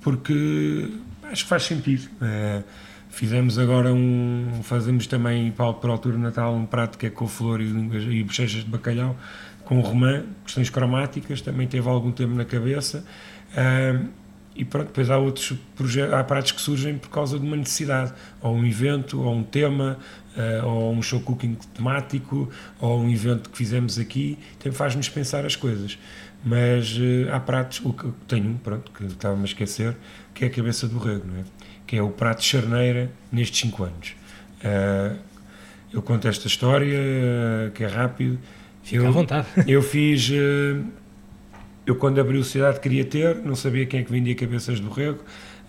porque acho que faz sentido. Uh, fizemos agora um, fazemos também para, para a altura do Natal um prato que é com flor e, e bochechas de bacalhau, com romã, questões cromáticas, também teve algum tempo na cabeça. Uh, e pronto, depois há outros projetos, há pratos que surgem por causa de uma necessidade, ou um evento, ou um tema, uh, ou um show cooking temático, ou um evento que fizemos aqui, então faz-nos pensar as coisas. Mas uh, há pratos, o que tenho um, pronto, que estava-me a esquecer, que é a cabeça do rego, não é? que é o prato de charneira nestes 5 anos. Uh, eu conto esta história, que é rápido. Fica eu, à vontade. <laughs> Eu fiz eu, quando abri o Cidade, queria ter, não sabia quem é que vendia cabeças do rego.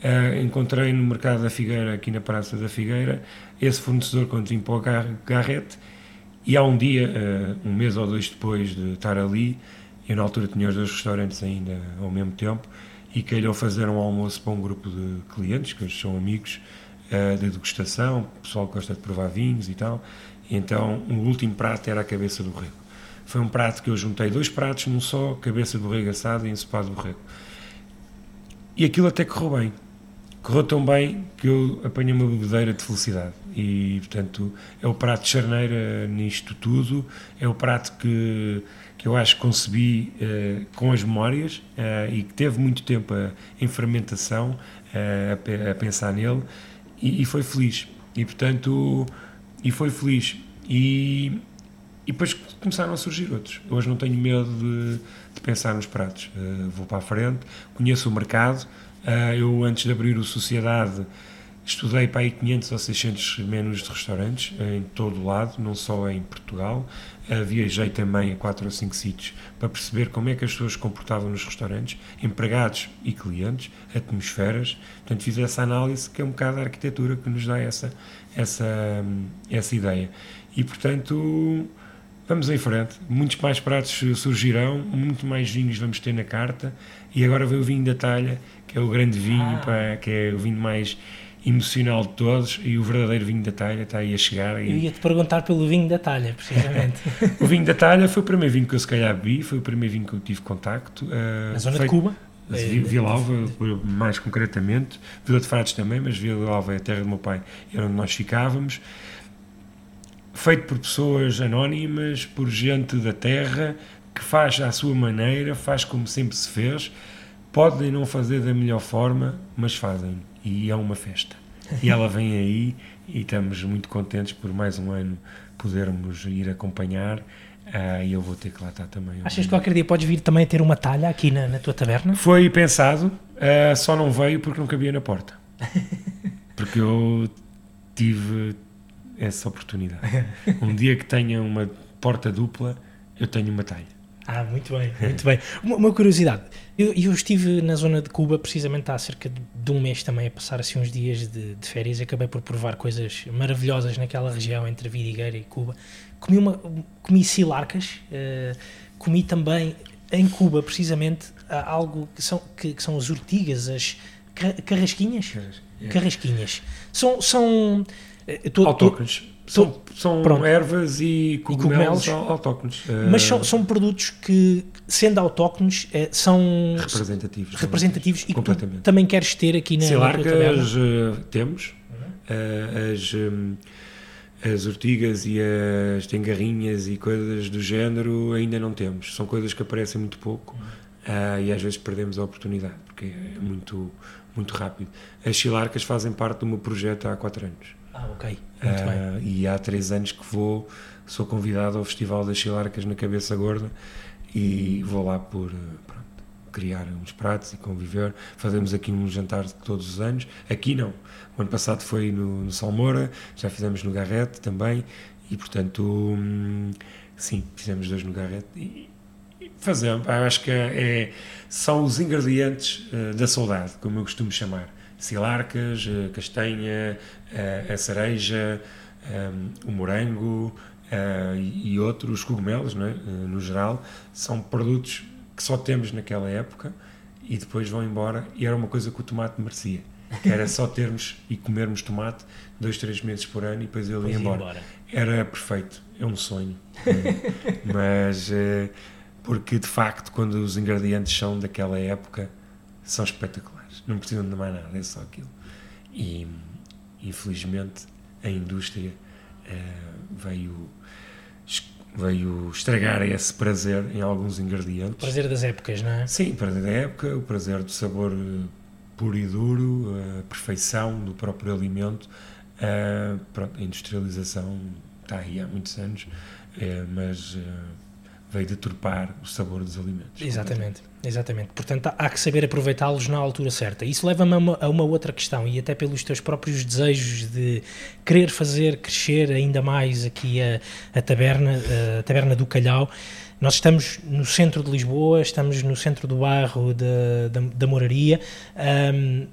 Uh, encontrei no mercado da Figueira, aqui na Praça da Figueira, esse fornecedor quando vim para o Garrete. E há um dia, uh, um mês ou dois depois de estar ali, eu na altura tinha os dois restaurantes ainda ao mesmo tempo, e calhou fazer um almoço para um grupo de clientes, que hoje são amigos, uh, de degustação, pessoal que gosta de provar vinhos e tal. Então, o último prato era a cabeça do rego. Foi um prato que eu juntei dois pratos num só, cabeça de borrego assado e ensopado de borrego. E aquilo até correu bem. Correu tão bem que eu apanhei uma bebedeira de felicidade. E, portanto, é o prato de charneira nisto tudo. É o prato que, que eu acho que concebi uh, com as memórias uh, e que teve muito tempo a, em fermentação uh, a, a, pensar nele e, e foi feliz. E, portanto, e foi feliz. E e depois começaram a surgir outros. Hoje não tenho medo de, de pensar nos pratos. Vou para a frente, conheço o mercado. Uh, eu, antes de abrir o Sociedade, estudei para aí 500 ou 600 menus de restaurantes em todo o lado, não só em Portugal. Uh, viajei também a 4 ou 5 sítios para perceber como é que as pessoas se comportavam nos restaurantes, empregados e clientes, atmosferas. Portanto, fiz essa análise, que é um bocado a arquitetura que nos dá essa, essa, essa ideia. E, portanto Vamos em frente, muitos mais pratos surgirão, muito mais vinhos vamos ter na carta e agora vem o vinho da talha, que é o grande vinho, ah. pá, que é o vinho mais emocional de todos e o verdadeiro vinho da talha está aí a chegar. E... Eu ia-te perguntar pelo vinho da talha, precisamente. <laughs> o vinho da talha foi o primeiro vinho que eu se calhar bebi, foi o primeiro vinho que eu tive contacto. Uh, Na zona de Cuba? Vila Alva, mais concretamente, Vila de Frades também, mas Vila Alva é a terra do meu pai, era onde nós ficávamos feito por pessoas anónimas, por gente da terra, que faz à sua maneira, faz como sempre se fez. Podem não fazer da melhor forma, mas fazem. E é uma festa. E ela vem aí e estamos muito contentes por mais um ano podermos ir acompanhar. Uh, e eu vou ter que lá estar também. Achas que qualquer dia podes vir também a ter uma talha aqui na, na tua taberna? Foi pensado, uh, só não veio porque não cabia na porta. Porque eu tive, essa oportunidade. <laughs> um dia que tenha uma porta dupla, eu tenho uma talha. Ah, muito bem, muito bem. Uma, uma curiosidade, eu, eu, estive na zona de Cuba precisamente há cerca de, um mês também a passar assim uns dias de, de férias e acabei por provar coisas maravilhosas naquela região entre Vidigueira e Cuba. Comi, uma, comi silarcas, uh, comi também em Cuba precisamente algo que são, que, que são as urtigas, as carrasquinhas. Carrasquinhas. São, são eh, são, são ervas e cogumelos, e cogumelos autóctones. Mas são, são produtos que, sendo autóctones, eh, são representativos. Representativos e que tu também queres ter aqui na Silarcas uh, temos. Uh, as, um, as ortigas e as tengarrinhas e coisas do género ainda não temos. São coisas que aparecem muito pouco uh, e às vezes perdemos a oportunidade porque é muito, muito rápido. As silarcas fazem parte do meu projeto há 4 anos. Ah, ok. Muito uh, bem. E há três anos que vou, sou convidado ao Festival das Chilarcas na Cabeça Gorda e vou lá por pronto, criar uns pratos e conviver. Fazemos aqui um jantar todos os anos. Aqui não. O ano passado foi no, no Salmoura, já fizemos no Garrete também e, portanto, hum, sim, fizemos dois no Garrete. E, Fazemos, acho que é, são os ingredientes uh, da saudade, como eu costumo chamar. Silarcas, uh, castanha, uh, a cereja, um, o morango e, e, outros cogumelos, é? no geral, são produtos que só temos naquela época e depois vão embora. E era uma coisa que o tomate merecia. Que era só termos e comermos tomate dois, três meses por ano e depois ele ia embora. embora. Era perfeito, é um sonho. <laughs> Mas porque de facto, quando os ingredientes são daquela época, são espetaculares. Não precisam de mais nada, é só aquilo. E infelizmente a indústria uh, veio veio estragar esse prazer em alguns ingredientes. O prazer das épocas, não é? Sim, o prazer da época, o prazer do sabor eh, puro e duro, a perfeição do próprio alimento. Uh, pronto, a industrialização está aí há muitos anos, uh, mas veio deturpar o sabor dos alimentos. Exatamente, exatamente. Portanto, há que saber aproveitá-los na altura certa. Isso leva-me a, uma, a uma outra questão, e até pelos teus próprios desejos de querer fazer crescer ainda mais aqui a, a taberna, a taberna do Calhau. Nós estamos no centro de Lisboa, estamos no centro do bairro da, da, Moraria. Um,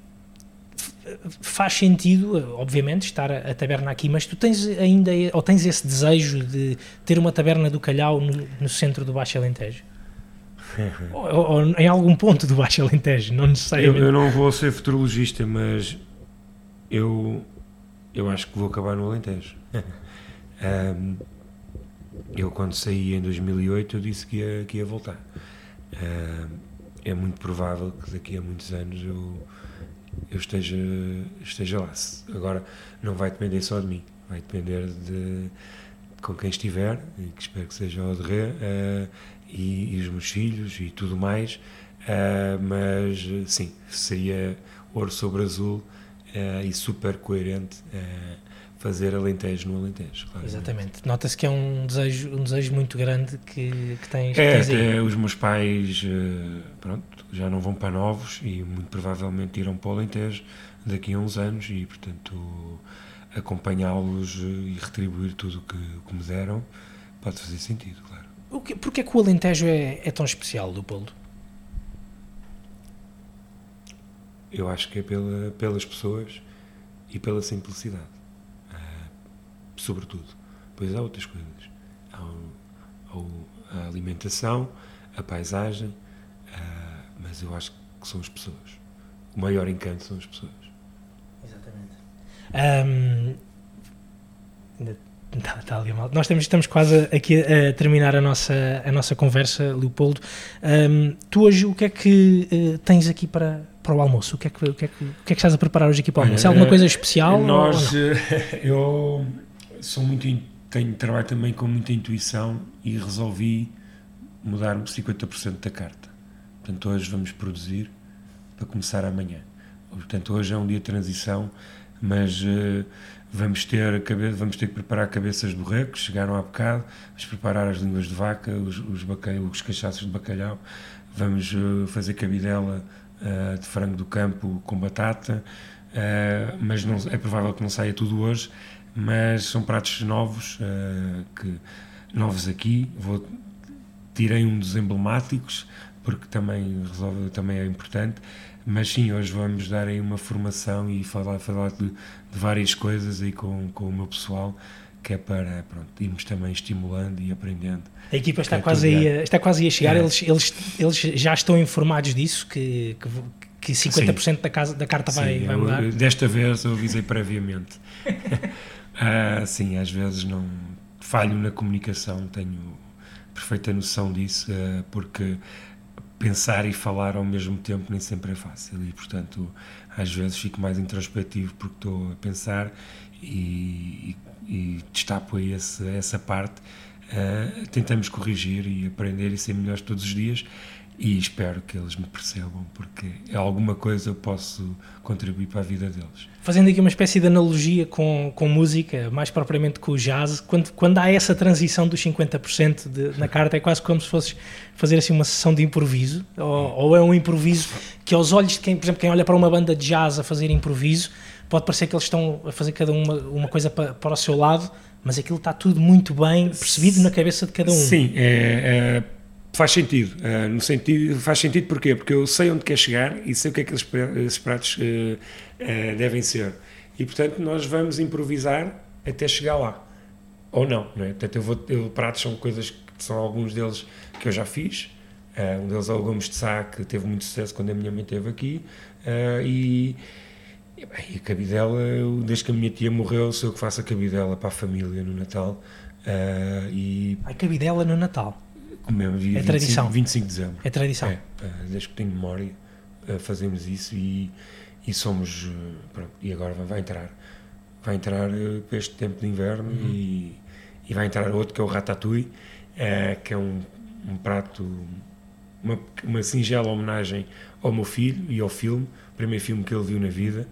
faz sentido, obviamente, estar a, a, taberna aqui, mas tu tens ainda, ou tens esse desejo de ter uma taberna do Calhau no, no centro do Baixo Alentejo? <laughs> ou, ou, em algum ponto do Baixo Alentejo, não necessariamente. Eu, eu não vou ser futurologista, mas eu, eu acho que vou acabar no Alentejo. <laughs> um, eu, quando saí em 2008, eu disse que ia, que ia voltar. Um, é muito provável que daqui a muitos anos eu eu esteja, esteja lá. Agora, não vai depender só de mim, vai depender de com quem estiver, e que espero que seja o de uh, e, e, os meus filhos e tudo mais, uh, mas sim, seria ouro sobre azul uh, e super coerente fazer Alentejo no Alentejo. Claramente. Exatamente. Nota-se que é um desejo, um desejo muito grande que, que tens. É, que tens os meus pais pronto, já não vão para novos e muito provavelmente irão para o Alentejo daqui a uns anos e, portanto, acompanhá-los e retribuir tudo o que, que me deram pode fazer sentido, claro. O que, porque é que o Alentejo é, é tão especial, Leopoldo? Eu acho que é pela, pelas pessoas e pela simplicidade, sobretudo. Pois há outras coisas. Há, há a alimentação, a paisagem, uh, mas eu acho que são as pessoas. O maior encanto são as pessoas. Exatamente. Um, tá, tá ali mal. Nós estamos, estamos quase aqui a terminar a nossa, a nossa conversa, Leopoldo. Um, tu hoje o que é que uh, tens aqui para, para o almoço? O que, é que, o, que é que, o que é que estás a preparar hoje aqui para o almoço? É alguma coisa especial? Nós, <laughs> eu sou muito, tenho, trabalho também com muita intuição e resolvi mudar 50% da carta. Portanto, hoje vamos produzir para começar amanhã. Portanto, hoje é um dia de transição, mas uh, vamos, ter vamos ter que preparar cabeças rei, que chegaram há bocado, vamos preparar as línguas de vaca, os, os, bacalhau, os cachaços de bacalhau, vamos uh, fazer cabidela uh, de frango do campo com batata, mas não, é provável que não saia tudo hoje, mas são pratos novos, que, novos aqui, vou, tirei um dos emblemáticos, porque também resolve, também é importante. Mas sim, hoje vamos dar aí uma formação e falar, falar de, de várias coisas aí com, com o meu pessoal que é para pronto, irmos também estimulando e aprendendo. A equipa está, é quase, aí a, está quase aí a chegar, é. eles, eles, eles já estão informados disso, que, que, que 50% sim. da, casa, da carta vai, sim, vai mudar. Eu, desta vez eu avisei previamente. <laughs> ah, sim, às vezes não falho na comunicação, tenho perfeita noção disso, ah, porque pensar e falar ao mesmo tempo nem sempre é fácil e portanto às vezes fico mais introspectivo porque estou a pensar e, e, e destapo aí essa, essa parte. Uh, tentamos corrigir e aprender e ser melhores todos os dias e espero que eles me percebam, porque é alguma coisa eu posso contribuir para a vida deles. Fazendo aqui uma espécie de analogia com, com música, mais propriamente com o jazz, quando, quando há essa transição dos 50% de, na carta, é quase como se fosses fazer assim uma sessão de improviso, ou, ou, é um improviso que aos olhos de quem, por exemplo, quem olha para uma banda de jazz a fazer improviso, pode parecer que eles estão a fazer cada uma uma coisa para, para o seu lado, mas aquilo está tudo muito bem percebido na cabeça de cada um. Sim, é, é Faz sentido, uh, no sentido, faz sentido porquê? Porque eu sei onde quer chegar e sei o que é que esses pratos uh, uh, devem ser. E portanto nós vamos improvisar até chegar lá. Ou não, não é? Portanto, eu vou, eu, pratos são coisas que são alguns deles que eu já fiz. um deles é o Gomes de Sá, que teve muito sucesso quando a minha mãe esteve aqui. e, e, bem, a cabidela, eu, desde que a minha tia morreu, sou eu que faço a cabidela para a família no Natal. e... A cabidela no Natal? Dia é 25, tradição. 25 de dezembro. É tradição. É, desde que tenho memória, fazemos isso e, e somos. Pronto, e agora vai entrar. Vai entrar para este tempo de inverno uhum. e, e vai entrar outro que é o Ratatouille, que é um, um prato, uma, uma singela homenagem ao meu filho e ao filme, o primeiro filme que ele viu na vida.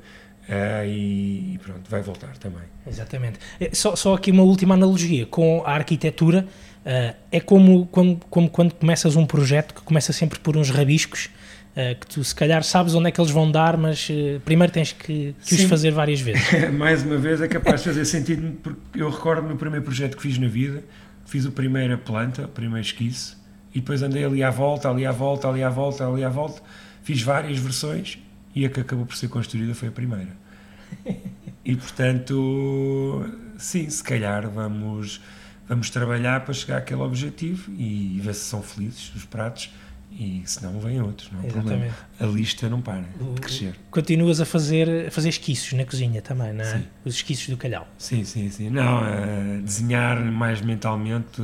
Uh, e, e, pronto, vai voltar também. Exatamente. Só, só aqui uma última analogia com a arquitetura. Uh, é como, como, como, quando começas um projeto que começa sempre por uns rabiscos, uh, que tu se calhar sabes onde é que eles vão dar, mas uh, primeiro tens que, que os fazer várias vezes. <laughs> Mais uma vez é capaz de fazer sentido, porque eu recordo no primeiro projeto que fiz na vida, fiz o primeiro a planta, o primeiro esquice, e depois andei ali à volta, ali à volta, ali à volta, ali à volta, fiz várias versões e a que acabou por ser construída foi a primeira. <laughs> E portanto, sim, se calhar vamos vamos trabalhar para chegar àquele objetivo e ver se são felizes os pratos e se não vêm outros, não é problema. A lista não para de crescer. Continuas a fazer, a fazer esquiços na cozinha também, não é? Sim. Os esquiços do calhau. Sim, sim, sim. Não, uh, desenhar mais mentalmente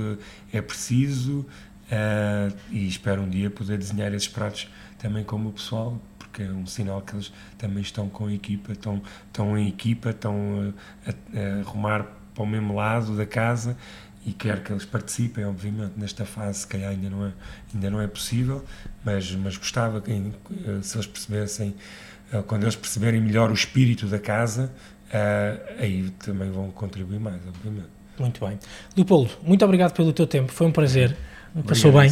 é preciso uh, e espero um dia poder desenhar esses pratos também como o pessoal, porque é um sinal que eles também estão com a equipa, estão, estão em equipa, estão a, a, a arrumar para o mesmo lado da casa e quero que eles participem, obviamente, nesta fase, que ainda não é, ainda não é possível, mas, mas gostava que, eh, se eles percebessem, eh, quando eles perceberem melhor o espírito da casa, eh, aí também vão contribuir mais, obviamente. Muito bem. Leopoldo, muito obrigado pelo teu tempo, foi um prazer, passou bem.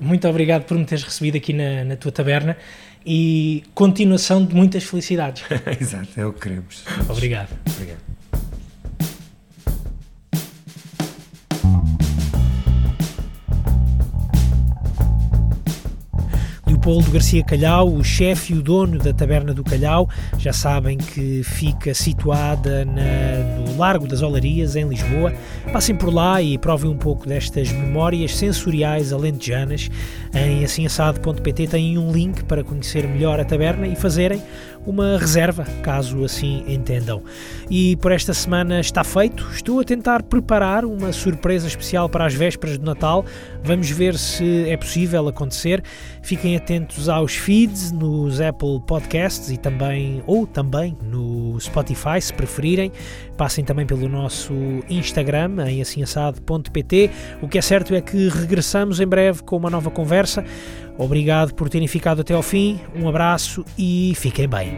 Muito obrigado por me teres recebido aqui na, na tua taberna e continuação de muitas felicidades. <laughs> Exato, é o que queremos. Obrigado. Obrigado. Leopoldo Garcia Calhau, o chefe e o dono da Taberna do Calhau. Já sabem que fica situada na, no Largo das Olarias, em Lisboa. Passem por lá e provem um pouco destas memórias sensoriais alentejanas. Em assimassado.pt têm um link para conhecer melhor a taberna e fazerem uma reserva, caso assim entendam. E por esta semana está feito. Estou a tentar preparar uma surpresa especial para as vésperas de Natal. Vamos ver se é possível acontecer. Fiquem atentos aos feeds nos Apple Podcasts e também ou também no Spotify, se preferirem. Passem também pelo nosso Instagram em assimassado.pt. O que é certo é que regressamos em breve com uma nova conversa. Obrigado por terem ficado até ao fim, um abraço e fiquem bem.